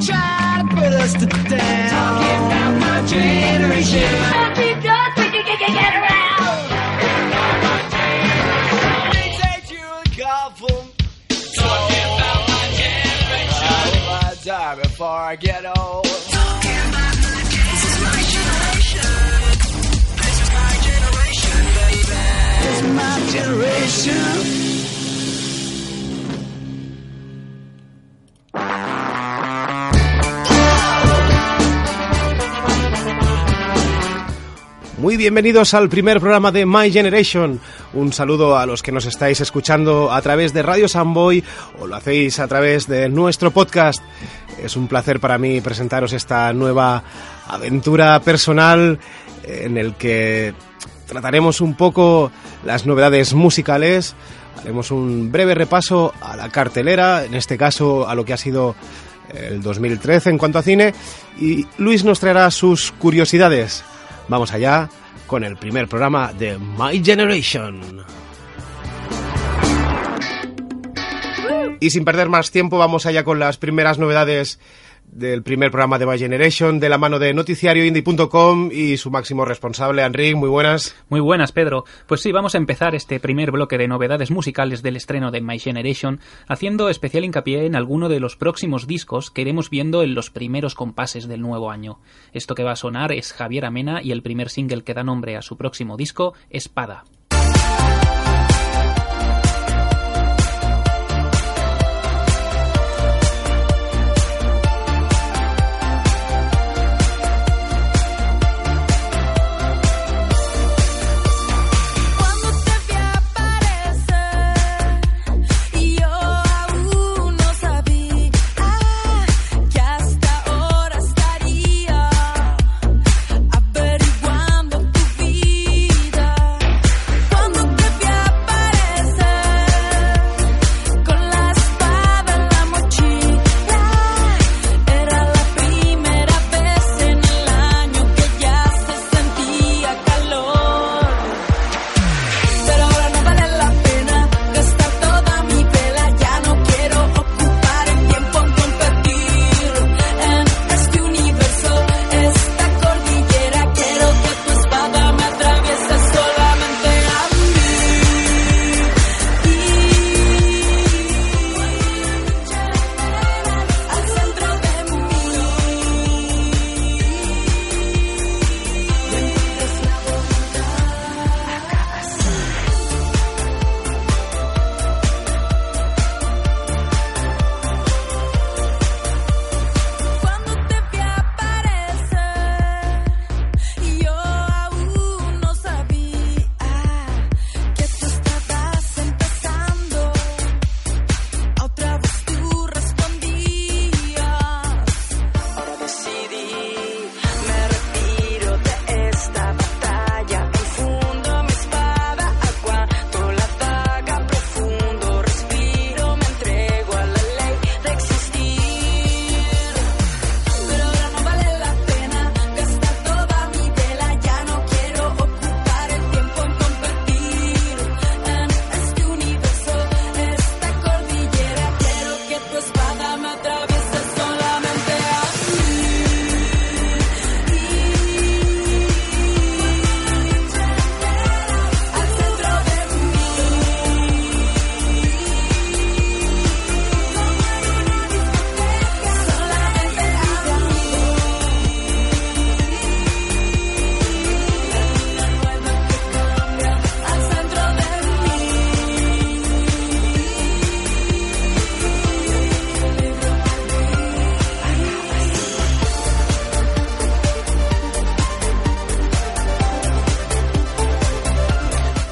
try to put us to down. Talking about my generation. Because we can get, get, get around. They take you and cough 'em. Talking about my generation. I hope I die before I get old. This is my generation. Muy bienvenidos al primer programa de My Generation. Un saludo a los que nos estáis escuchando a través de Radio Samboy o lo hacéis a través de nuestro podcast. Es un placer para mí presentaros esta nueva aventura personal en el que trataremos un poco las novedades musicales, haremos un breve repaso a la cartelera, en este caso a lo que ha sido el 2013 en cuanto a cine, y Luis nos traerá sus curiosidades. Vamos allá con el primer programa de My Generation. Y sin perder más tiempo, vamos allá con las primeras novedades del primer programa de My Generation, de la mano de noticiarioindie.com y su máximo responsable, Enrique. Muy buenas. Muy buenas, Pedro. Pues sí, vamos a empezar este primer bloque de novedades musicales del estreno de My Generation, haciendo especial hincapié en alguno de los próximos discos que iremos viendo en los primeros compases del nuevo año. Esto que va a sonar es Javier Amena y el primer single que da nombre a su próximo disco, Espada.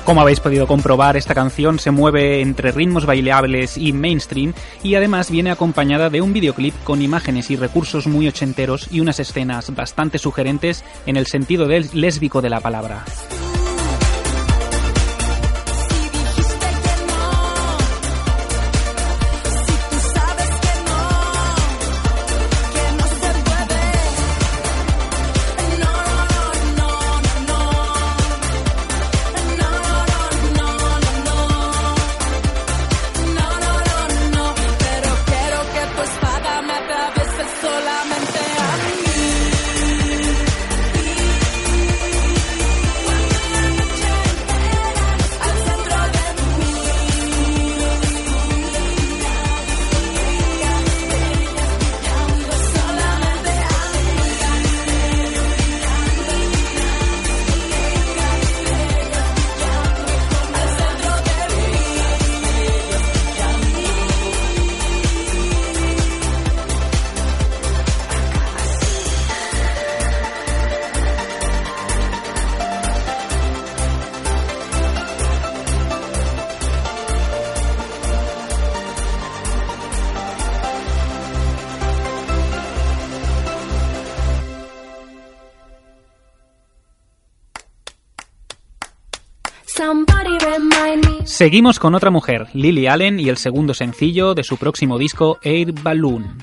Como habéis podido comprobar, esta canción se mueve entre ritmos bailables y mainstream y además viene acompañada de un videoclip con imágenes y recursos muy ochenteros y unas escenas bastante sugerentes en el sentido del lésbico de la palabra. Seguimos con otra mujer, Lily Allen, y el segundo sencillo de su próximo disco, Air Balloon.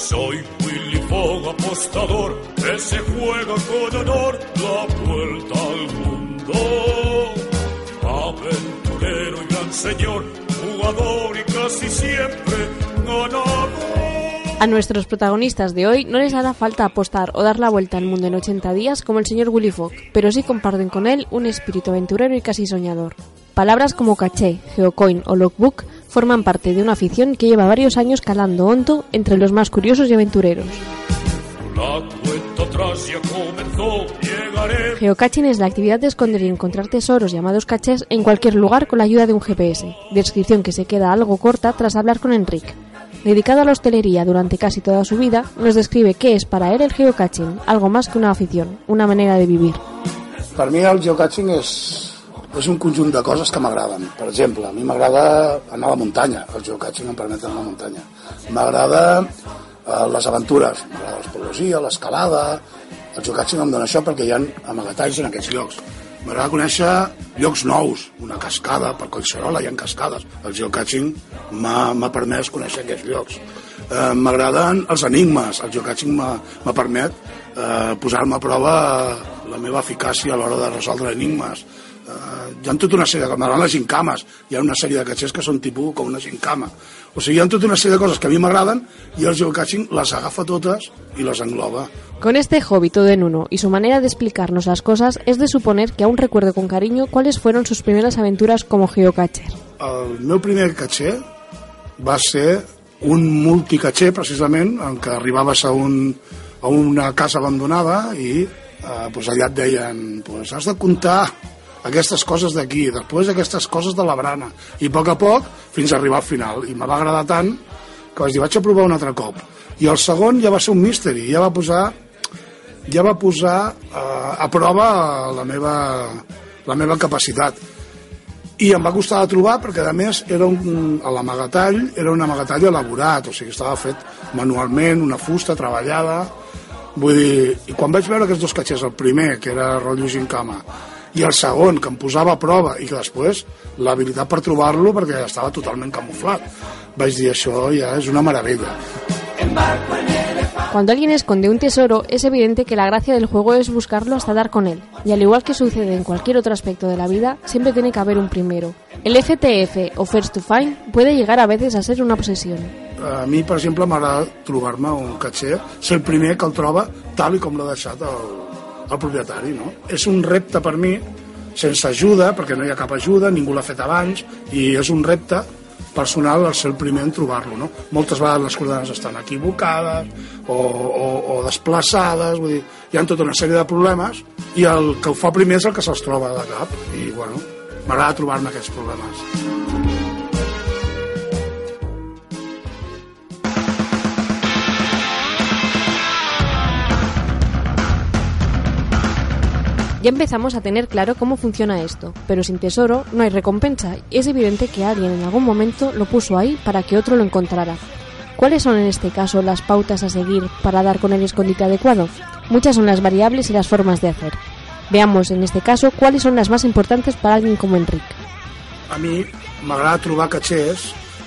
Soy Willy Fogg, apostador, que se juega con honor la vuelta al mundo. Aventurero y gran señor, jugador y casi siempre ganador. A nuestros protagonistas de hoy no les hará falta apostar o dar la vuelta al mundo en 80 días como el señor Willy Fogg, pero sí comparten con él un espíritu aventurero y casi soñador. Palabras como caché, geocoin o logbook forman parte de una afición que lleva varios años calando hondo entre los más curiosos y aventureros. Geocaching es la actividad de esconder y encontrar tesoros llamados caches en cualquier lugar con la ayuda de un GPS, descripción que se queda algo corta tras hablar con Enric. Dedicado a la hostelería durante casi toda su vida, nos describe qué es para él el geocaching, algo más que una afición, una manera de vivir. Para mí el geocaching es és un conjunt de coses que m'agraden. Per exemple, a mi m'agrada anar a la muntanya, el geocaching em permet anar a la muntanya. M'agrada eh, les aventures, m'agrada l'espeleologia, l'escalada... El geocaching em dona això perquè hi ha amagatalls en aquests llocs. M'agrada conèixer llocs nous, una cascada, per Collserola hi ha cascades. El geocaching m'ha permès conèixer aquests llocs. Eh, m'agraden els enigmes, el geocaching m'ha permet eh, posar-me a prova eh, la meva eficàcia a l'hora de resoldre enigmes. Eh, hi ha tota una sèrie de... M'agraden les gincames, hi ha una sèrie de catxers que són tipus com una gincama. O sigui, hi ha tota una sèrie de coses que a mi m'agraden i el geocaching les agafa totes i les engloba. Con este hobby todo en uno y su manera de explicarnos las cosas, es de suponer que aún recuerdo con cariño cuáles fueron sus primeras aventuras como geocacher. El meu primer catxer va ser un multicatxer, precisament, en què arribaves a, un, a una casa abandonada i eh, pues allà et deien pues, has de comptar aquestes coses d'aquí, després aquestes coses de la brana, i a poc a poc fins a arribar al final. I me va agradar tant que vaig dir, vaig a provar un altre cop. I el segon ja va ser un mystery, ja va posar ja va posar eh, a prova la meva, la meva capacitat. I em va costar de trobar perquè a més era un, l'amagatall era un amagatall elaborat. O sigui estava fet manualment, una fusta treballada. Vull dir, i quan vaig veure aquests dos catxers el primer que era rotllo gincama i el segon que em posava a prova i que després l'habilitat per trobar-lo perquè estava totalment camuflat vaig dir això ja és una meravella Cuando alguien esconde un tesoro, es evidente que la gracia del juego es buscarlo hasta dar con él. Y al igual que sucede en cualquier otro aspecto de la vida, siempre tiene que haber un primero. El FTF o First to Find puede llegar a veces a ser una obsesión. a mi, per exemple, m'agrada trobar-me un catxer, ser el primer que el troba tal i com l'ha deixat el, el propietari. No? És un repte per mi, sense ajuda, perquè no hi ha cap ajuda, ningú l'ha fet abans, i és un repte personal el ser el primer en trobar-lo. No? Moltes vegades les coordenades estan equivocades o, o, o desplaçades, vull dir, hi ha tota una sèrie de problemes i el que ho fa primer és el que se'ls troba de cap i bueno, m'agrada trobar-me aquests problemes. Ya empezamos a tener claro cómo funciona esto, pero sin tesoro no hay recompensa y es evidente que alguien en algún momento lo puso ahí para que otro lo encontrara. ¿Cuáles son en este caso las pautas a seguir para dar con el escondite adecuado? Muchas son las variables y las formas de hacer. Veamos en este caso cuáles son las más importantes para alguien como Enric. A mi m'agrada trobar.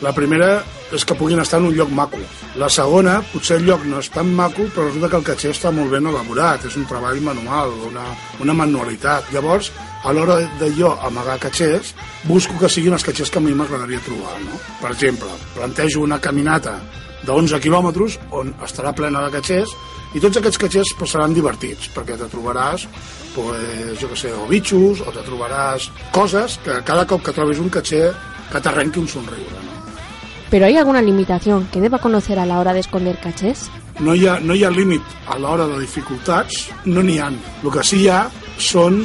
La primera és que puguin estar en un lloc maco. La segona, potser el lloc no és tan maco, però resulta que el catxer està molt ben elaborat, és un treball manual, una, una manualitat. Llavors, a l'hora de jo amagar catxers, busco que siguin els catxers que a mi m'agradaria trobar. No? Per exemple, plantejo una caminata de 11 quilòmetres on estarà plena de catxers i tots aquests catxers pues, seran divertits perquè te trobaràs pues, jo que sé, o bitxos o te trobaràs coses que cada cop que trobis un catxer que t'arrenqui un somriure no? ¿Pero hay alguna limitación que deba conocer a la hora de esconder cachés? no hi ha, no hi ha límit a l'hora de dificultats, no n'hi ha. El que sí hi ha són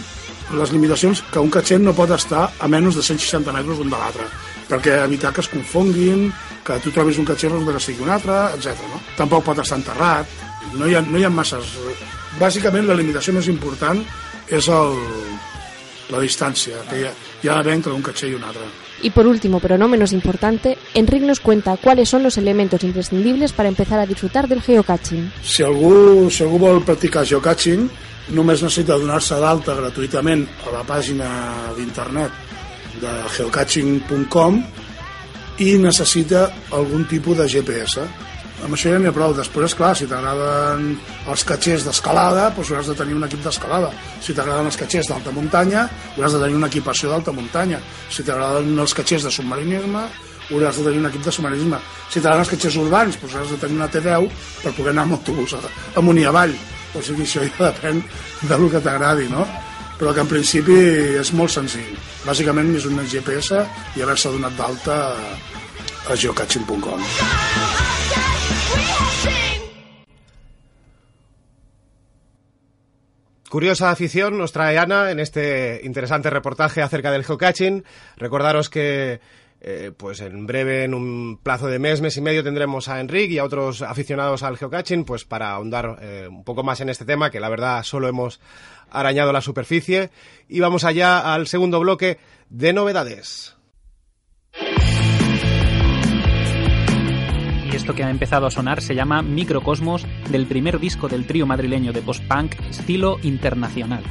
les limitacions que un catxer no pot estar a menys de 160 metres un de l'altre, perquè evitar que es confonguin, que tu trobis un catxer resulta que sigui un altre, etc. No? Tampoc pot estar enterrat, no hi ha, no hi ha masses... Bàsicament la limitació més important és el, la distància que hi ha, hi ha d'haver entre un catxer i un altre. Y por último, pero no menos importante, Enric nos cuenta cuáles son los elementos imprescindibles para empezar a disfrutar del geocaching. Si algú, si algú vol practicar geocaching, només necessita donar-se d'alta gratuïtament a la pàgina d'internet de geocaching.com i necessita algun tipus de GPS. Amb això ja n'hi ha prou. Després, clar, si t'agraden els catxers d'escalada, doncs hauràs de tenir un equip d'escalada. Si t'agraden els catxers d'alta muntanya, hauràs de tenir una equipació d'alta muntanya. Si t'agraden els catxers de submarinisme, hauràs de tenir un equip de submarinisme. Si t'agraden els catxers urbans, doncs hauràs de tenir una T10 per poder anar amb autobús amunt i avall. O sigui, això ja depèn del que t'agradi, no? Però que en principi és molt senzill. Bàsicament és un GPS i haver-se donat d'alta Curiosa afición nos trae Ana en este interesante reportaje acerca del geocaching. Recordaros que eh, pues en breve, en un plazo de mes, mes y medio, tendremos a Enric y a otros aficionados al geocaching, pues para ahondar eh, un poco más en este tema, que la verdad solo hemos arañado la superficie. Y vamos allá al segundo bloque de novedades. Esto que ha empezado a sonar se llama Microcosmos del primer disco del trío madrileño de post-punk estilo internacional.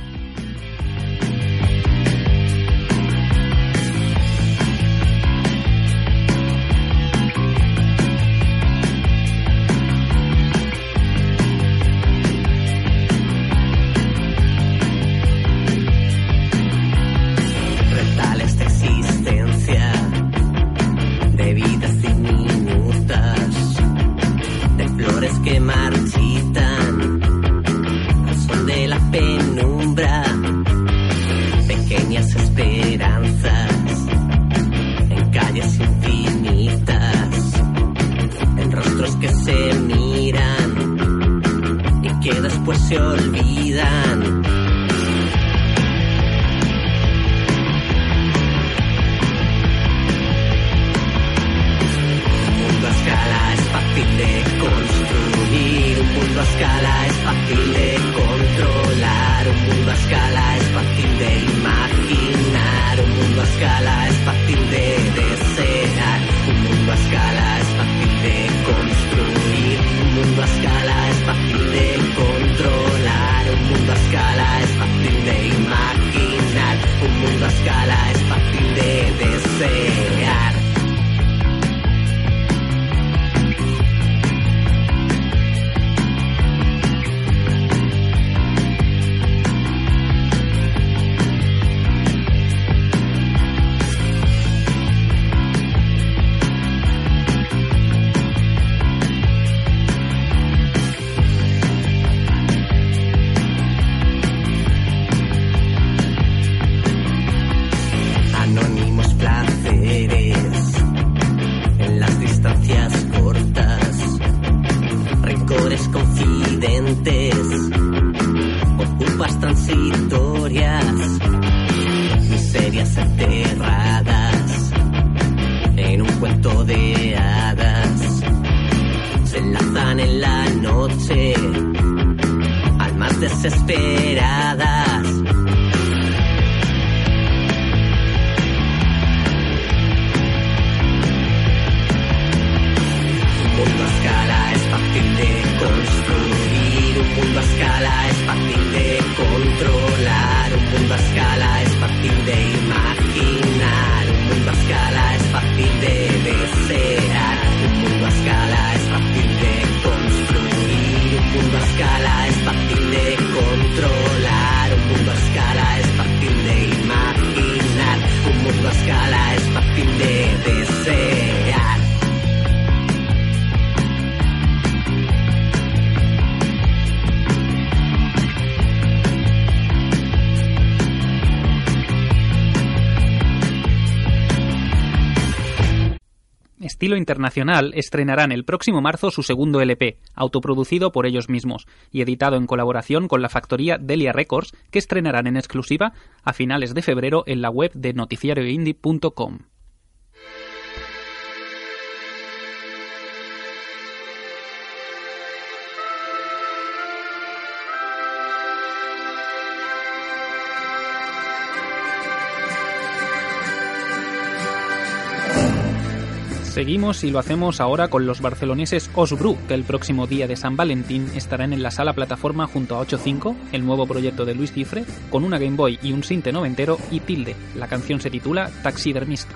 estilo internacional estrenarán el próximo marzo su segundo LP, autoproducido por ellos mismos y editado en colaboración con la factoría Delia Records, que estrenarán en exclusiva a finales de febrero en la web de noticiarioindie.com. Seguimos y lo hacemos ahora con los barceloneses Osbru, que el próximo día de San Valentín estarán en la sala plataforma junto a 8.5, el nuevo proyecto de Luis Cifre, con una Game Boy y un sinte noventero y Tilde. La canción se titula Taxidermista.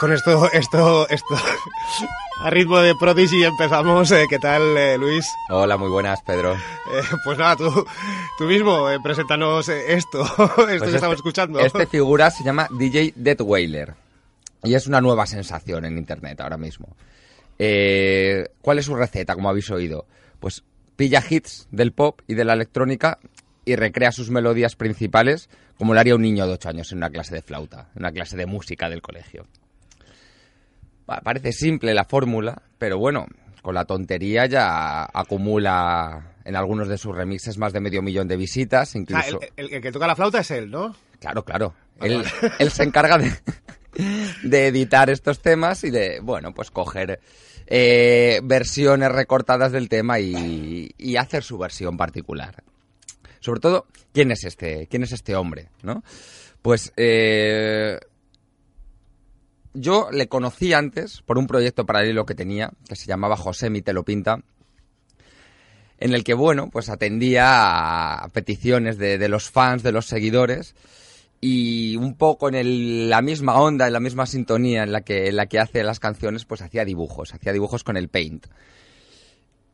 Con esto, esto, esto, a ritmo de Prodigy empezamos. Eh, ¿Qué tal, eh, Luis? Hola, muy buenas, Pedro. Eh, pues nada, tú, tú mismo, eh, preséntanos esto, esto Pues que estamos escuchando. Este figura se llama DJ Dead Wailer y es una nueva sensación en internet ahora mismo. ¿Cuál es su receta, como habéis oído? Pues pilla hits del pop y de la electrónica y recrea sus melodías principales como lo haría un niño de 8 años en una clase de flauta, en una clase de música del colegio. Pa- Parece simple la fórmula, pero bueno, con la tontería ya acumula en algunos de sus remixes más de medio millón de visitas, incluso... el, el- el que toca la flauta es él, ¿no? Claro, claro. Él, él se encarga de, de editar estos temas y de, bueno, pues coger eh, versiones recortadas del tema y, y hacer su versión particular. Sobre todo, ¿quién es este, quién es este hombre? ¿no? Pues eh, yo le conocí antes por un proyecto paralelo que tenía, que se llamaba José Mi Pinta, en el que, bueno, pues atendía a peticiones de, los fans, de los seguidores, y un poco en el- la misma onda, en la misma sintonía en la que, en la que hace las canciones, pues hacía dibujos, hacía dibujos con el Paint.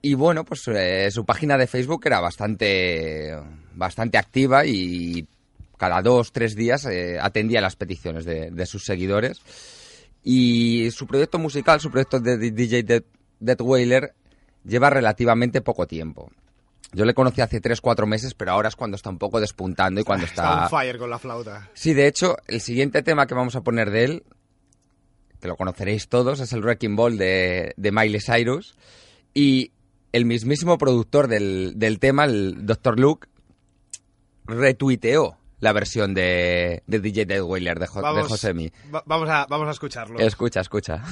Y bueno, pues eh, su página de Facebook era bastante, bastante activa y cada dos, tres días eh, atendía las peticiones de sus seguidores. Y su proyecto musical, su proyecto de DJ Dead, Dead Wailer, lleva relativamente poco tiempo. Yo le conocí hace 3-4 meses, pero ahora es cuando está un poco despuntando y cuando Está está... on fire con la flauta. Sí, de hecho, el siguiente tema que vamos a poner de él, que lo conoceréis todos, es el Wrecking Ball de, de Miley Cyrus. Y el mismísimo productor del, del tema, el Dr. Luke, retuiteó la versión de, de DJ Dead Wailer de, Jo- de Vamos, Josemi. va- vamos, a, vamos a escucharlo. Escucha, escucha.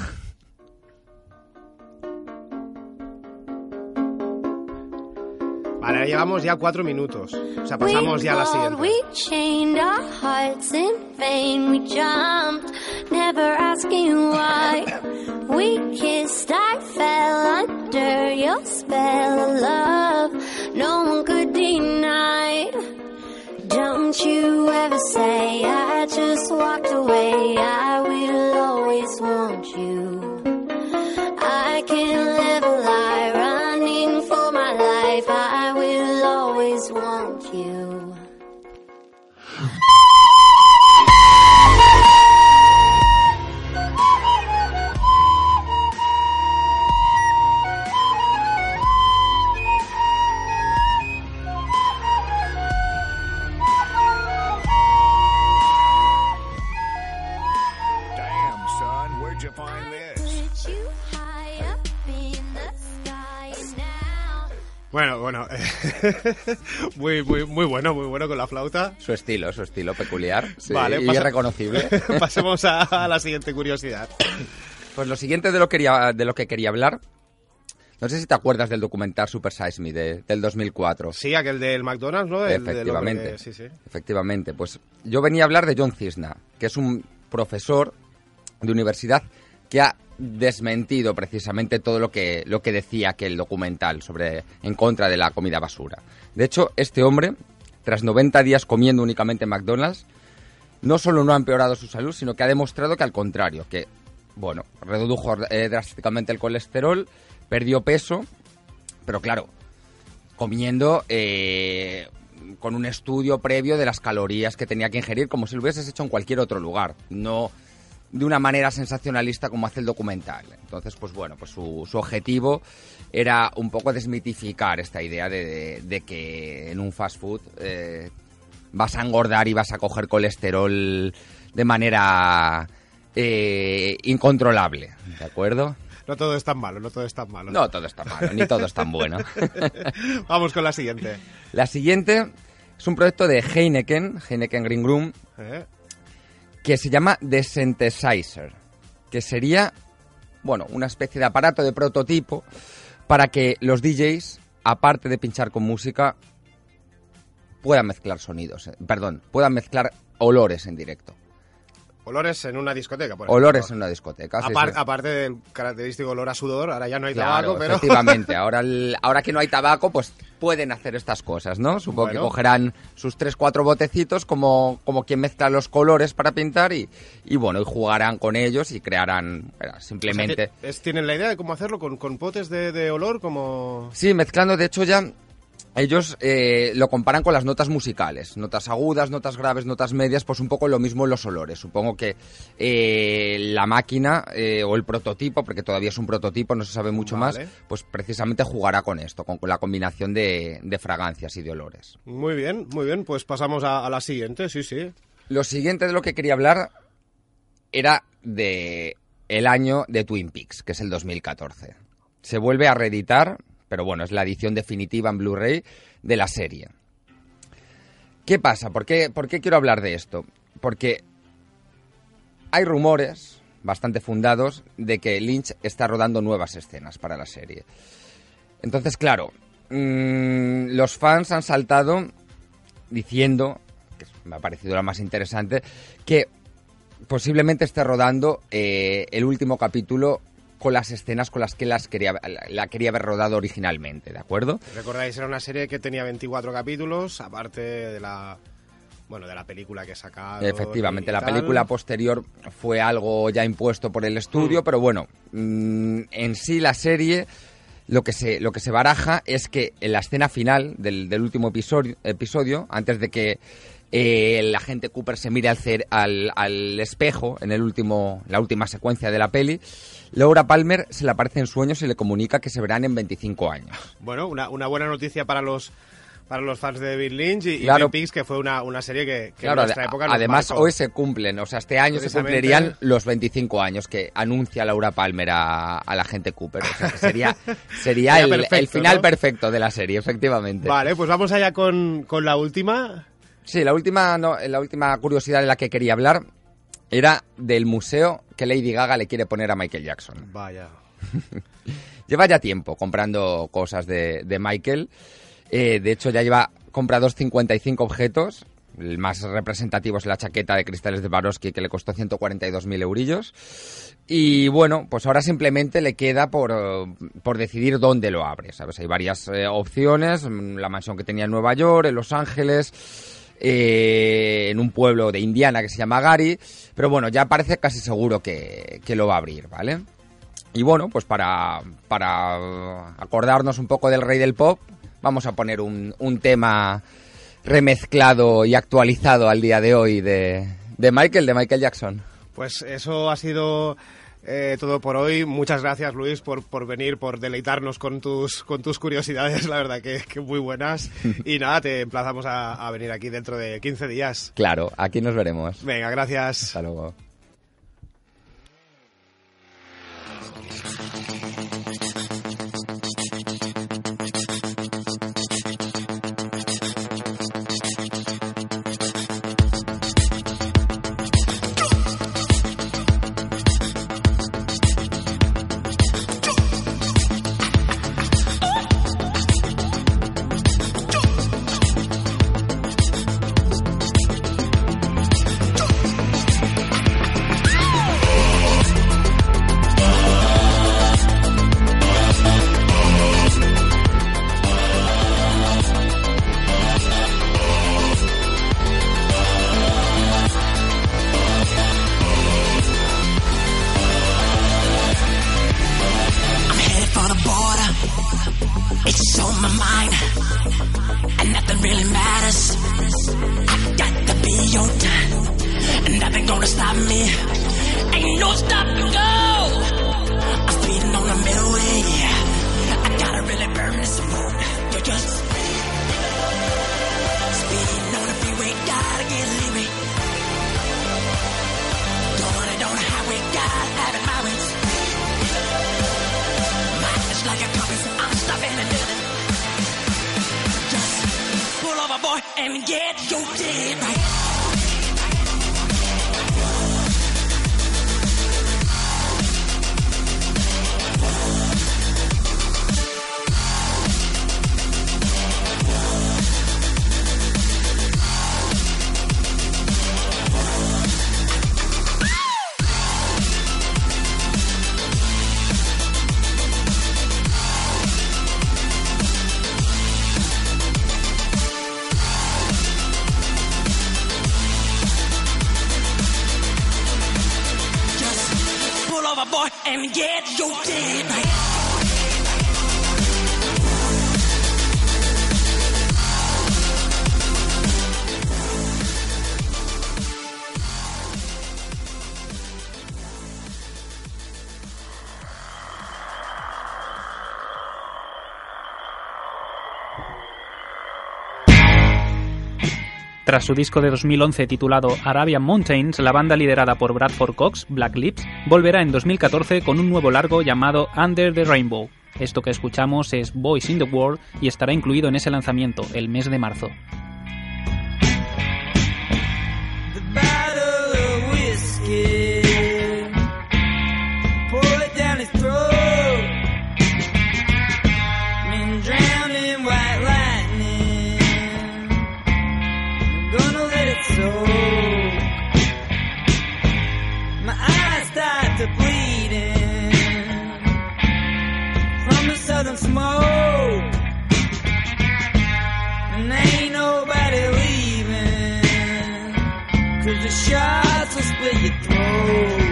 Vale, llevamos ya cuatro minutos. O sea, pasamos ya a la siguiente. We chained our hearts in vain. We jumped, never asking why. We kissed, I fell under your spell of love. No one could. Don't you ever say I just walked away. I will always want you. I can live Bueno, bueno. muy, muy, muy bueno, muy bueno con la flauta. Su estilo, su estilo peculiar sí, Vale, y reconocible. Pasemos a, a la siguiente curiosidad. Pues lo siguiente de lo, quería, de lo que quería hablar, no sé si te acuerdas del documental Super Size Me de- del 2004. Sí, aquel del McDonald's, ¿no? El- del hombre Efectivamente. que- sí, sí. Efectivamente. Pues yo venía a hablar de John Cisna, que es un profesor de universidad que ha desmentido precisamente todo lo que, lo que decía aquel documental sobre en contra de la comida basura. De hecho, este hombre, tras 90 días comiendo únicamente McDonald's, no solo no ha empeorado su salud, sino que ha demostrado que al contrario, que, bueno, redujo eh, drásticamente el colesterol, perdió peso, pero claro, comiendo eh, con un estudio previo de las calorías que tenía que ingerir, como si lo hubieses hecho en cualquier otro lugar, no de una manera sensacionalista como hace el documental. Entonces, pues bueno, pues su, su objetivo era un poco desmitificar esta idea de, de- de que en un fast food eh, vas a engordar y vas a coger colesterol de manera eh, incontrolable, ¿de acuerdo? No todo es tan malo, no todo es tan malo. No todo está malo, ni todo es tan bueno. Vamos con la siguiente. La siguiente es un proyecto de Heineken, Heineken Green Room, ¿Eh? Que se llama The Synthesizer, que sería, bueno, una especie de aparato de prototipo para que los DJs, aparte de pinchar con música, puedan mezclar sonidos, eh, perdón, puedan mezclar olores en directo. Olores en una discoteca, por ejemplo. Olores en una discoteca. sí, Apar- sí. Aparte del característico olor a sudor, ahora ya no hay Claro, tabaco, pero... efectivamente. Ahora, el- ahora que no hay tabaco, pues pueden hacer estas cosas, ¿no? Supongo que cogerán sus tres, cuatro botecitos como, como quien mezcla los colores para pintar y, y bueno, y jugarán con ellos y crearán eh, O sea, simplemente... ¿Tienen la idea de cómo hacerlo? ¿Con, con potes de, de olor? como Sí, mezclando, de hecho ya ellos eh, lo comparan con las notas musicales, notas agudas, notas graves, notas medias, pues un poco lo mismo en los olores. Supongo que eh, la máquina eh, o el prototipo, porque todavía es un prototipo, no se sabe mucho Vale. más, pues precisamente jugará con esto, con, con la combinación de, de fragancias y de olores. Muy bien, muy bien. Pues pasamos a, a la siguiente, sí, sí. Lo siguiente de lo que quería hablar era de el año de Twin Peaks, que es el 2014. Se vuelve a reeditar, pero bueno, es la edición definitiva en Blu-ray de la serie. ¿Qué pasa? ¿Por qué, por qué quiero hablar de esto? Porque hay rumores bastante fundados de que Lynch está rodando nuevas escenas para la serie. Entonces, claro, mm, los fans han saltado diciendo, que me ha parecido la más interesante, que posiblemente esté rodando eh, el último capítulo con las escenas con las que las quería, la, la quería haber rodado originalmente, ¿de acuerdo? Recordáis, era una serie que tenía 24 capítulos, aparte de la... Bueno, de la película que sacado. Efectivamente, la tal. película posterior fue algo ya impuesto por el estudio, Mm. pero bueno, mm, en sí la serie lo que se, lo que se baraja es que en la escena final del, del último episodio, episodio, antes de que eh, el agente Cooper se mire al, cer- al, al espejo en el último, la última secuencia de la peli, Laura Palmer se le aparece en sueños y le comunica que se verán en 25 años. Bueno, una, una buena noticia para los para los fans de David Lynch y, y Claro. Peaks, que fue una, una serie que, que Claro, en nuestra época nos además marcó. hoy se cumplen, o sea, este año se cumplirían los 25 años que anuncia Laura Palmer a, a la gente Cooper. O sea, que sería, sería Sería el, perfecto, el final ¿no? perfecto de la serie, efectivamente. Vale, pues vamos allá con, con la última. Sí, la última, no, la última curiosidad de la que quería hablar era del museo que Lady Gaga le quiere poner a Michael Jackson. Vaya. Lleva ya tiempo comprando cosas de, de Michael. Eh, de hecho, ya lleva comprados 55 objetos. El más representativo es la chaqueta de cristales de Swarovski que le costó 142.000 eurillos. Y bueno, pues ahora simplemente le queda por, eh, por decidir dónde lo abre. ¿Sabes? Hay varias eh, opciones. La mansión que tenía en Nueva York, en Los Ángeles, eh, en un pueblo de Indiana que se llama Gary. Pero bueno, ya parece casi seguro que, que lo va a abrir, ¿vale? Y bueno, pues para, para acordarnos un poco del rey del pop, vamos a poner un, un tema remezclado y actualizado al día de hoy de, de Michael, de Michael Jackson. Pues eso ha sido eh, todo por hoy. Muchas gracias, Luis, por, por venir, por deleitarnos con tus, con tus curiosidades, la verdad que, que muy buenas. Y nada, te emplazamos a, a venir aquí dentro de 15 días. Claro, aquí nos veremos. Venga, gracias. Hasta luego. Tras su disco de 2011 titulado Arabian Mountains, la banda liderada por Bradford Cox, Black Lips, volverá en 2014 con un nuevo largo llamado Under the Rainbow. Esto que escuchamos es Boys in the World y estará incluido en ese lanzamiento el mes de marzo. the shots will split your throat.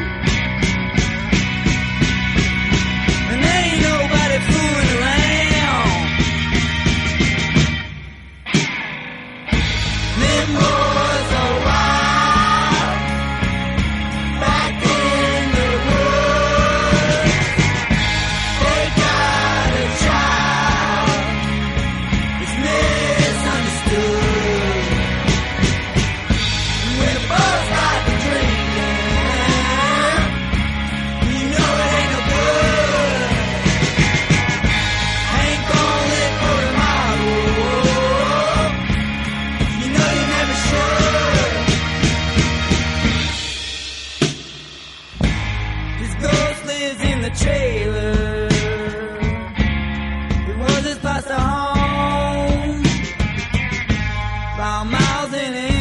about miles in it.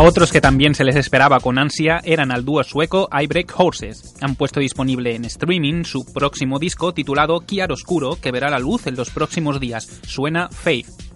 A otros que también se les esperaba con ansia eran al dúo sueco I Break Horses. Han puesto disponible en streaming su próximo disco titulado Kiar Oscuro, que verá la luz en los próximos días. Suena Faith.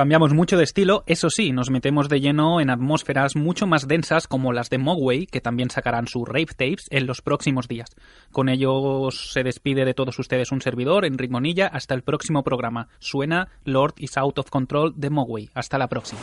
Cambiamos mucho de estilo, eso sí, nos metemos de lleno en atmósferas mucho más densas como las de Mogwai, que también sacarán sus rave tapes en los próximos días. Con ello se despide de todos ustedes un servidor, en Ritmonilla, hasta el próximo programa. Suena Lord is Out of Control de Mogwai. Hasta la próxima.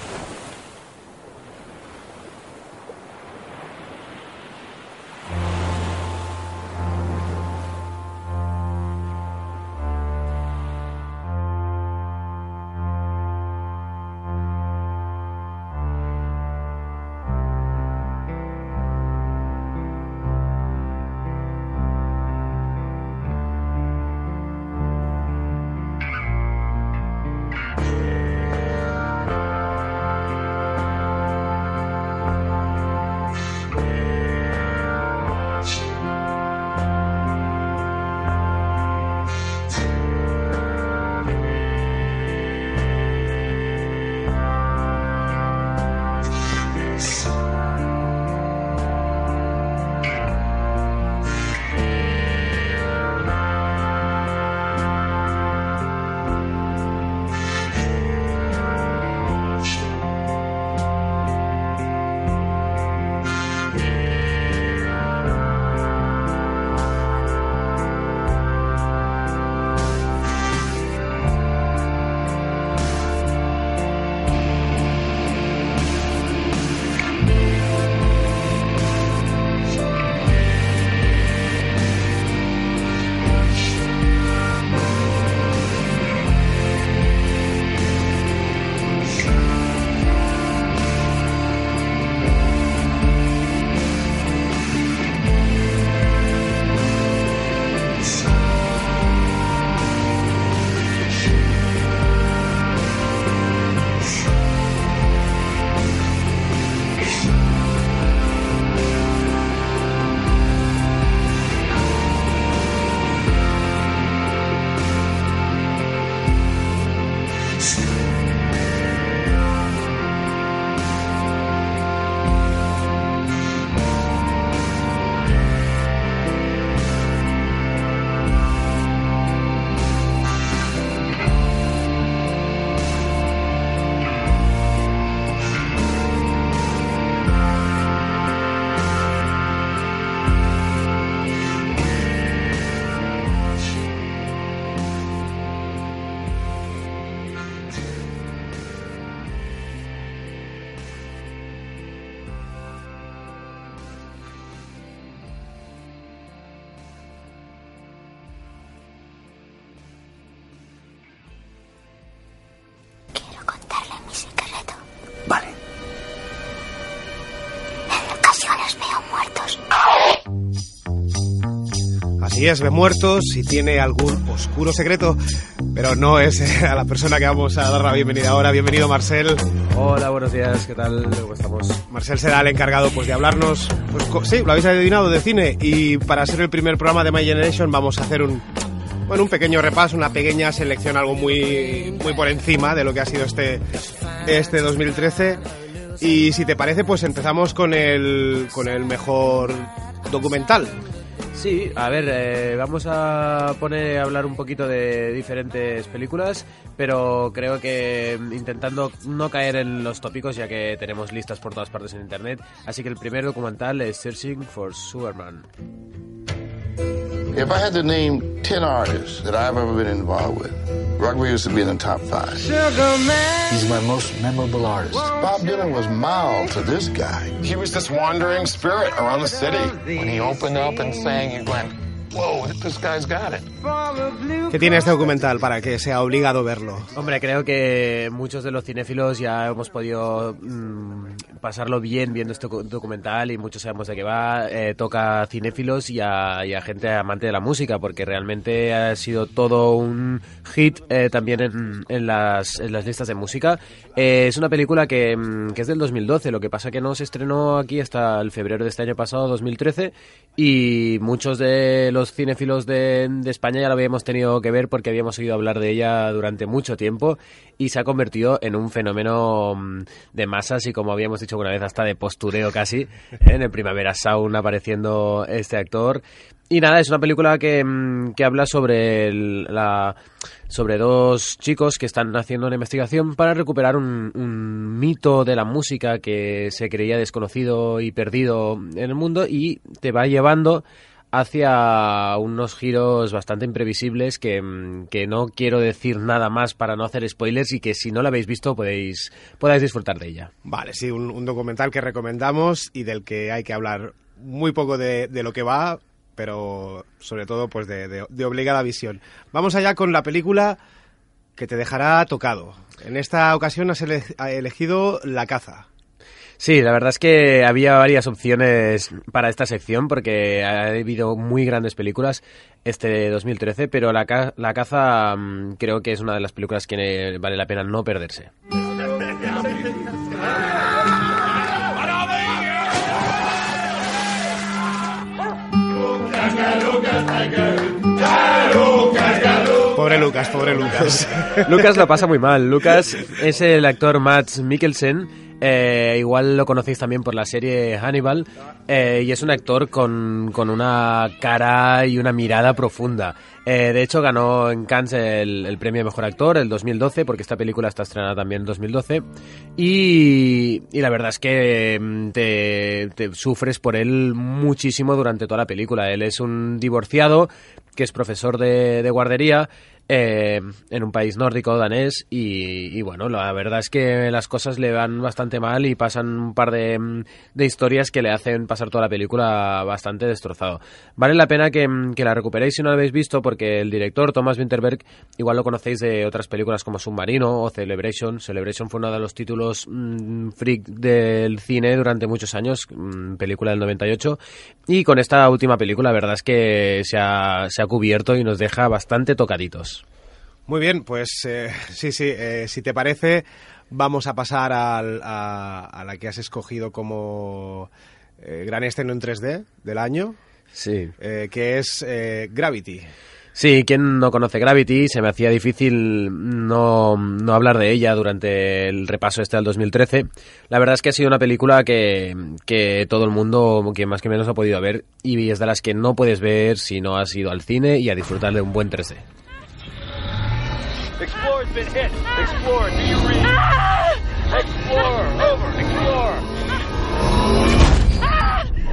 Así es, ve muertos y tiene algún oscuro secreto, pero no es a la persona que vamos a dar la bienvenida ahora. Bienvenido, Marcel. Hola, buenos días, ¿qué tal? ¿Cómo estamos? Marcel será el encargado pues, de hablarnos, pues, sí, lo habéis adivinado, de cine. Y para ser el primer programa de My Generation vamos a hacer un, bueno, un pequeño repaso, una pequeña selección, algo muy, muy por encima de lo que ha sido este, este 2013. Y si te parece, pues empezamos con el, con el mejor documental. Sí, a ver, eh, vamos a poner a hablar un poquito de diferentes películas, pero creo que mm, intentando no caer en los tópicos, ya que tenemos listas por todas partes en internet. Así que el primer documental es Searching for Superman. If I had to name 10 artists that I've ever been involved with, Rugby used to be in the top five. He's my most memorable artist. Bob Dylan was mild to this guy. He was this wandering spirit around the city. When he opened up and sang, he went, whoa, this guy's got it. ¿Qué tiene este documental para que sea obligado verlo? Hombre, creo que muchos de los cinéfilos ya hemos podido mm, pasarlo bien viendo este docu- documental y muchos sabemos de qué va. Eh, toca a cinéfilos y a, y a gente amante de la música, porque realmente ha sido todo un hit eh, también en, las, listas de música. Eh, es una película que, mm, es del 2012, lo que pasa que no se estrenó aquí hasta el febrero de este año pasado, 2013, y muchos de los cinéfilos de, de España ya la habíamos tenido que ver porque habíamos oído hablar de ella durante mucho tiempo y se ha convertido en un fenómeno mm, de masas y como habíamos dicho una vez hasta de postureo casi. En el Primavera Sound apareciendo este actor. Y nada, es una película que, mm, que habla sobre el- la sobre dos chicos que están haciendo una investigación para recuperar un, un mito de la música que se creía desconocido y perdido en el mundo y te va llevando hacia unos giros bastante imprevisibles que, mm, que no quiero decir nada más para no hacer spoilers y que si no la habéis visto podéis, podáis disfrutar de ella. Vale, sí, un, documental que recomendamos y del que hay que hablar muy poco de, de lo que va, pero sobre todo pues de, de- de obligada visión. Vamos allá con la película que te dejará tocado. En esta ocasión has ele- ha elegido La caza. Sí, la verdad es que había varias opciones para esta sección porque ha habido muy grandes películas este 2013, pero La, ca- la caza mm, creo que es una de las películas que vale la pena no perderse. Pobre Lucas, pobre Lucas. Lucas lo pasa muy mal. Lucas es el actor Mads Mikkelsen. Eh, igual lo conocéis también por la serie Hannibal. eh, y es un actor con, con una cara y una mirada profunda. Eh, de hecho, ganó en Cannes el, premio de mejor actor el 2012, porque esta película está estrenada también en 2012. Y, y la verdad es que mm, te, sufres por él muchísimo durante toda la película. Él es un divorciado que es profesor de guardería eh, en un país nórdico danés y, y bueno, la verdad es que las cosas le van bastante mal y pasan un par de, mm, historias que le hacen pasar toda la película bastante destrozado. Vale la pena que, mm, que la recuperéis si no la habéis visto porque el director Thomas Winterberg igual lo conocéis de otras películas como Submarino o Celebration. Celebration fue uno de los títulos mm, freak del cine durante muchos años, mm, película del 98 y con esta última película la verdad es que se ha, se ha cubierto y nos deja bastante tocaditos. Muy bien, pues eh, sí, sí, eh, si te parece, vamos a pasar al- a, a la que has escogido como eh, gran estreno en 3D del año, Sí. eh, que es eh, Gravity. Sí, quien no conoce Gravity, se me hacía difícil no, no hablar de ella durante el repaso este del 2013. La verdad es que ha sido una película que, que todo el mundo, que más que menos ha podido ver, y es de las que no puedes ver si no has ido al cine y a disfrutar de un buen 3D. Explorer has been hit. Explorer, do you read? Explorer, over, Explorer.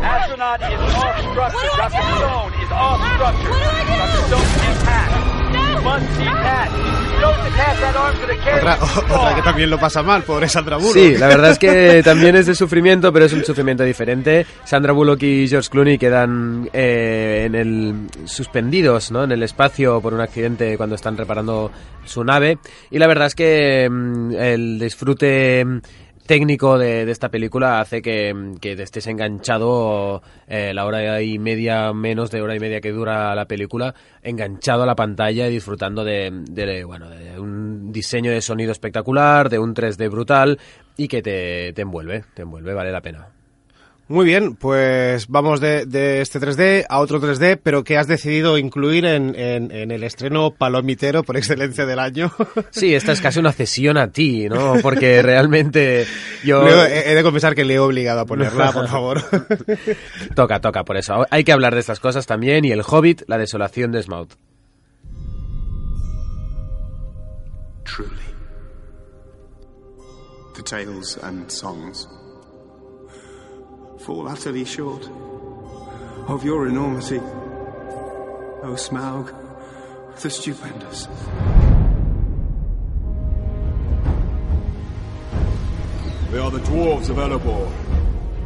Astronaut is off structure. Dr. Stone is off structure. What do I do? Dr. Stone is Otra, que también lo pasa mal, pobre Sandra Bullock. Sí, la verdad es que también es de sufrimiento, pero es un sufrimiento diferente. Sandra Bullock y George Clooney quedan eh, en el suspendidos, ¿no? En el espacio por un accidente cuando están reparando su nave. Y la verdad es que mm, el disfrute técnico de, de esta película hace que, que estés enganchado eh, la hora y media, menos de hora y media que dura la película, enganchado a la pantalla y disfrutando de, de, bueno, de un diseño de sonido espectacular, de un 3D brutal y que te, te envuelve, te envuelve, vale la pena. Muy bien, pues vamos de, de este 3D a otro 3D, pero que has decidido incluir en, en- en el estreno palomitero por excelencia del año. Sí, esta es casi una cesión a ti, ¿no? Porque realmente yo... Leo, he, he de confesar que le he obligado a ponerla, por favor. toca, toca, por eso. Hay que hablar de estas cosas también y El Hobbit, la desolación de Smaug. Truly. The tales and songs fall utterly short of your enormity, O Smaug, the stupendous. We are the dwarves of Erebor.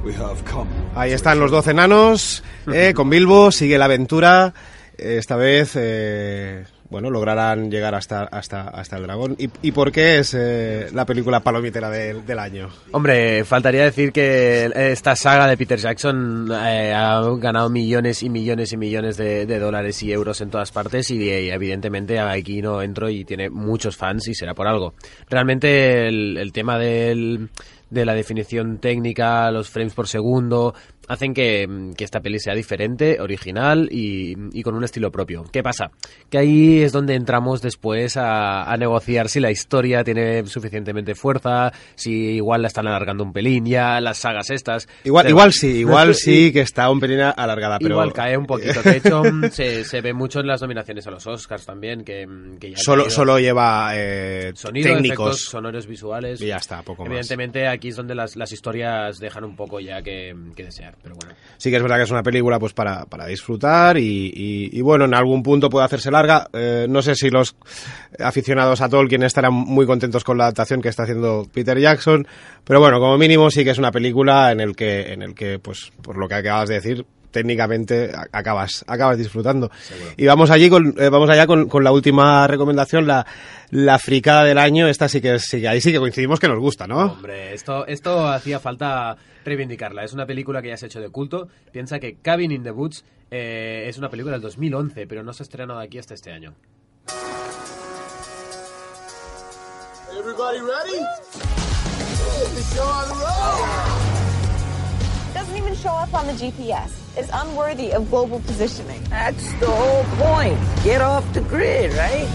We have come. Ahí están los 12 enanos, eh, con Bilbo, sigue la aventura. Esta vez, eh, bueno, lograrán llegar hasta, hasta, hasta el dragón. ¿Y, y por qué es eh, la película palomitera del, año? Hombre, faltaría decir que esta saga de Peter Jackson eh, ha ganado millones y millones y millones de, de dólares y euros en todas partes y, eh, evidentemente aquí no entro y tiene muchos fans y será por algo. Realmente el, el tema del, de la definición técnica, los frames por segundo, hacen que, mm, que esta peli sea diferente, original y, y con un estilo propio. ¿Qué pasa? Que ahí es donde entramos después a, a negociar si la historia tiene suficientemente fuerza, si igual la están alargando un pelín, ya las sagas estas. Igual, Pero- igual sí, igual sí que está un pelín alargada, pero Igual cae un poquito. De hecho, se, se ve mucho en las nominaciones a los Oscars también, que, mm, que ya solo, tenido solo lleva eh, sonido, efectos técnicos. sonoros visuales. Y ya está, poco más. Evidentemente aquí es donde las, las historias dejan un poco ya que, que desear, Sí que es verdad que es una película pues para, para disfrutar y, y- y, bueno, en algún punto puede hacerse larga. Eh, no sé si los aficionados a Tolkien estarán muy contentos con la adaptación que está haciendo Peter Jackson, pero bueno, como mínimo sí que es una película en el que, en el que pues por lo que acabas de decir, técnicamente acabas, acabas disfrutando. Y vamos allí con, eh, vamos allá con, con la última recomendación, la, la fricada del año. Esta sí que, sí que ahí sí que coincidimos que nos gusta, ¿no? Hombre, esto, esto hacía falta reivindicarla. Es una película que ya se ha hecho de culto. Piensa que Cabin in the Woods eh, es una película del 2011, pero no se ha estrenado aquí hasta este año. Everybody ready? Doesn't even show up on the GPS. It's unworthy of global positioning. That's the whole point. Get off the grid, right?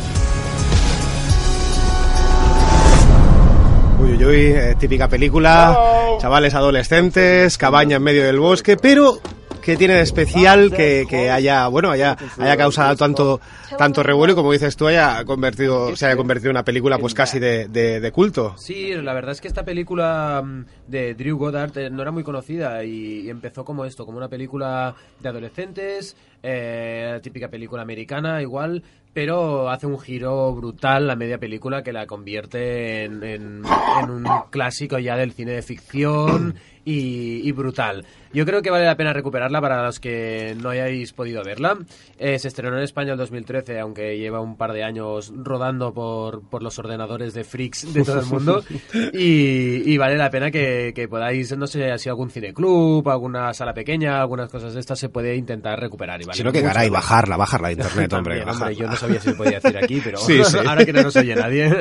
Uy, uy, uy, eh, típica película, chavales adolescentes, cabaña en medio del bosque, pero que tiene de especial que, que haya, bueno, haya, haya causado tanto, tanto revuelo y como dices tú, haya convertido, se haya convertido en una película pues casi de, de- de culto. Sí, la verdad es que esta película mm, de Drew Goddard eh, no era muy conocida y, y empezó como esto, como una película de adolescentes, eh, típica película americana igual, pero hace un giro brutal la media película que la convierte en, en- en un clásico ya del cine de ficción y, y brutal. Yo creo que vale la pena recuperarla para los que no hayáis podido verla. Eh, se estrenó en España en 2013, aunque lleva un par de años rodando por, por los ordenadores de freaks de todo el mundo. y, y vale la pena que, que podáis, no sé, si algún cineclub, alguna sala pequeña, algunas cosas de estas se puede intentar recuperar. Y vale Si no, que mucho caray, la pena. bajarla, bajarla de internet, hombre. También, hombre, yo no sabía si se podía decir aquí, pero Sí, sí. ahora que no nos oye nadie.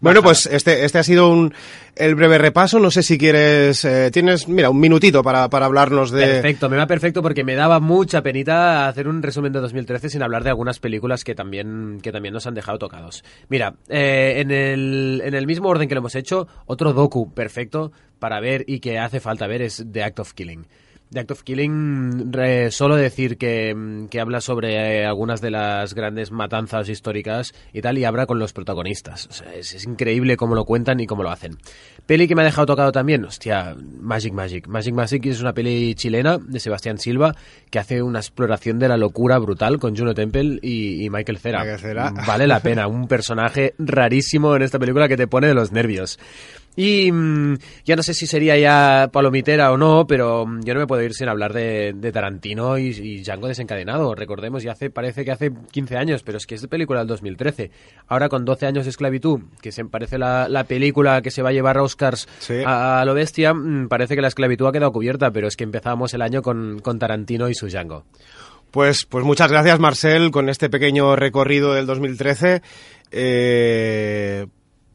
Bueno, pues este, este ha sido un, el breve repaso. No sé si quieres, eh, tienes, mira, un minutito para, para hablarnos de... Perfecto, me va perfecto porque me daba mucha penita hacer un resumen de 2013 sin hablar de algunas películas que también, que también nos han dejado tocados. Mira, eh, en, el, en el mismo orden que lo hemos hecho, otro docu perfecto para ver y que hace falta ver es The Act of Killing. The Act of Killing, re- solo decir que, mm, que habla sobre eh, algunas de las grandes matanzas históricas y tal, y habla con los protagonistas. O sea, es, es increíble cómo lo cuentan y cómo lo hacen. Peli que me ha dejado tocado también, hostia, Magic Magic. Magic Magic es una peli chilena de Sebastián Silva que hace una exploración de la locura brutal con Juno Temple y, y Michael Cera. Michael Cera. Vale la pena, un personaje rarísimo en esta película que te pone de los nervios. Y mm, ya no sé si sería ya palomitera o no, pero mm, yo no me puedo ir sin hablar de, de Tarantino y, y Django desencadenado. Recordemos, ya hace, parece que hace 15 años, pero es que es de película del 2013. Ahora con 12 años de esclavitud, que se parece la, la película que se va a llevar a Oscars a, a lo bestia, mm, parece que la esclavitud ha quedado cubierta, pero es que empezamos el año con, con Tarantino y su Django. Pues, pues muchas gracias, Marcel, con este pequeño recorrido del 2013. Eh,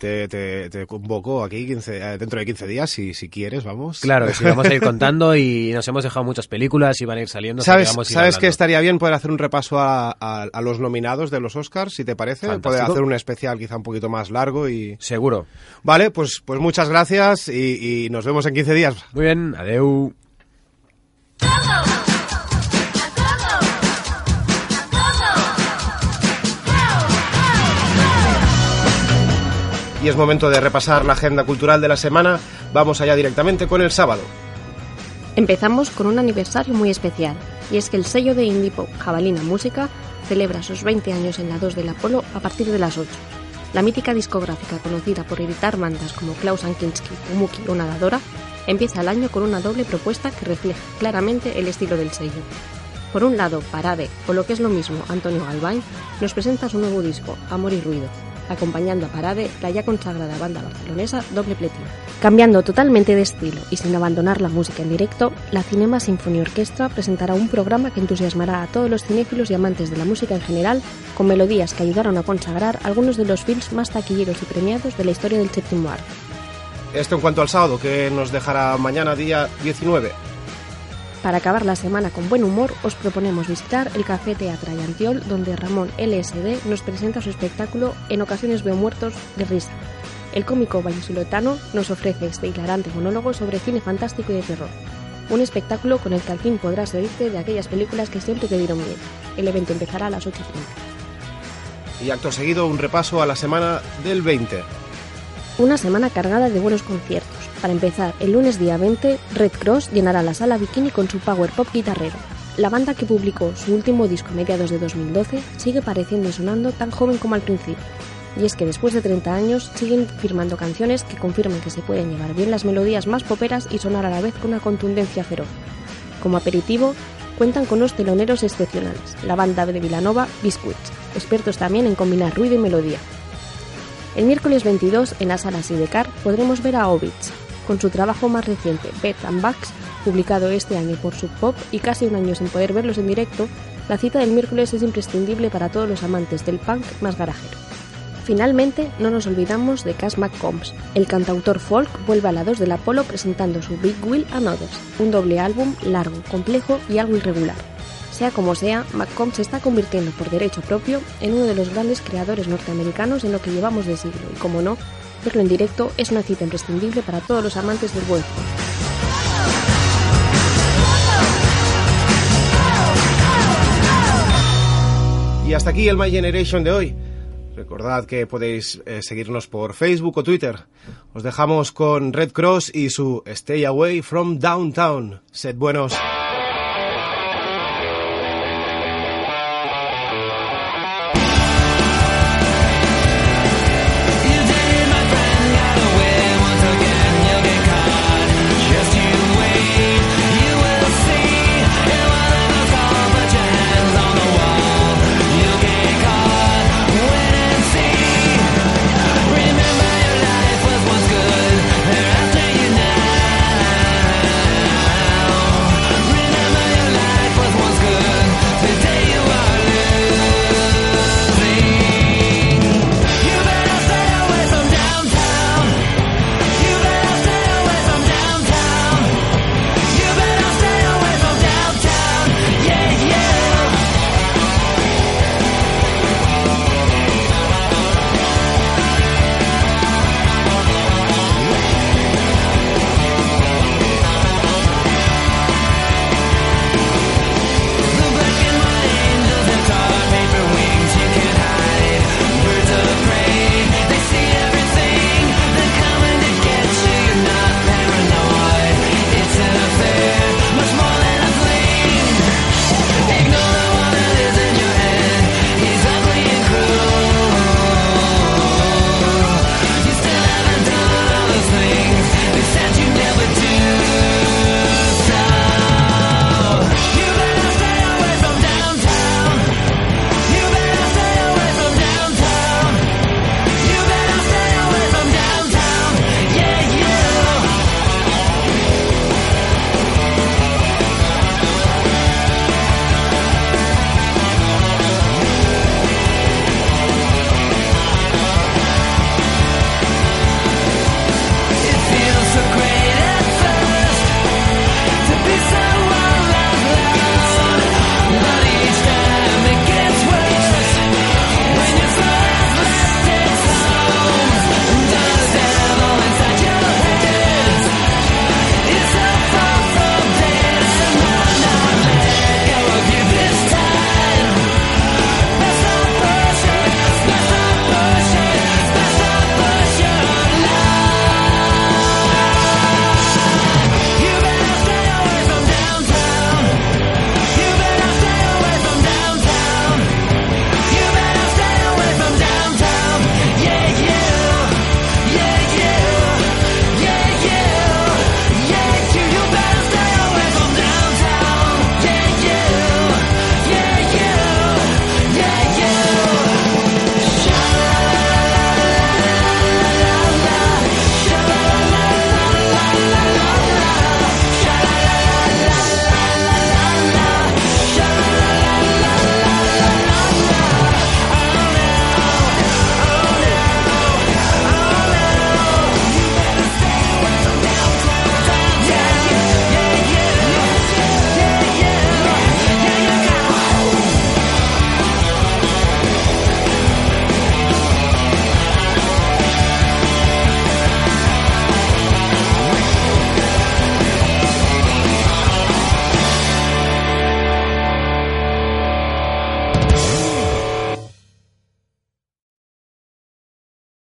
te, te, te convoco aquí 15, eh, dentro de 15 días, si, si quieres, vamos. Claro, sí, vamos a ir contando y nos hemos dejado muchas películas y van a ir saliendo. así que ¿Sabes, ¿sabes que estaría bien poder hacer un repaso a, a- a los nominados de los Oscars, si te parece? Poder Fantástico. hacer un especial quizá un poquito más largo y... Seguro. Vale, pues, pues muchas gracias y, y nos vemos en 15 días. Muy bien, adeu. Y es momento de repasar la agenda cultural de la semana. Vamos allá directamente con el sábado. Empezamos con un aniversario muy especial, y es que el sello de indie Jabalina Música celebra sus 20 años en la 2 del Apolo a partir de las 8. La mítica discográfica conocida por editar bandas como Klaus Ankinski, Pumuki o Nadadora, empieza el año con una doble propuesta que refleja claramente el estilo del sello. Por un lado, Parade, o lo que es lo mismo, Antonio Galván, nos presenta su nuevo disco, Amor y Ruido, acompañando a Parade la ya consagrada banda barcelonesa Doble Pletina. Cambiando totalmente de estilo y sin abandonar la música en directo, la Cinema Symphony Orchestra presentará un programa que entusiasmará a todos los cinéfilos y amantes de la música en general, con melodías que ayudaron a consagrar algunos de los films más taquilleros y premiados de la historia del séptimo arte. Esto en cuanto al sábado, que nos dejará mañana día 19. Para acabar la semana con buen humor, os proponemos visitar el Café Teatro Antiol, donde Ramón LSD nos presenta su espectáculo En ocasiones veo muertos de risa. El cómico vallisoletano nos ofrece este hilarante monólogo sobre cine fantástico y de terror. Un espectáculo con el que al fin podrás reírte de aquellas películas que siempre te dieron miedo. El evento empezará a las 8.30. Y acto seguido, un repaso a la semana del 20. Una semana cargada de buenos conciertos. Para empezar, el lunes día 20, Red Cross llenará la sala Bikini con su power pop guitarrero. La banda que publicó su último disco mediados de 2012 sigue pareciendo y sonando tan joven como al principio. Y es que después de 30 años siguen firmando canciones que confirman que se pueden llevar bien las melodías más poperas y sonar a la vez con una contundencia feroz. Como aperitivo, cuentan con unos teloneros excepcionales, la banda de Vilanova Biscuits, expertos también en combinar ruido y melodía. El miércoles 22, en la sala Sidecar, podremos ver a Ovitz, con su trabajo más reciente, Beth and Bugs, publicado este año por Sub Pop y casi un año sin poder verlos en directo, la cita del miércoles es imprescindible para todos los amantes del punk más garajero. Finalmente, no nos olvidamos de Cass McCombs. El cantautor folk vuelve a la 2 del Apolo presentando su Big Will and Others, un doble álbum largo, complejo y algo irregular. Sea como sea, McCombs se está convirtiendo por derecho propio en uno de los grandes creadores norteamericanos en lo que llevamos de siglo y, como no, verlo en directo es una cita imprescindible para todos los amantes del buen. Y hasta aquí el My Generation de hoy. Recordad que podéis eh, seguirnos por Facebook o Twitter. Os dejamos con Red Cross y su Stay Away from Downtown. Sed buenos.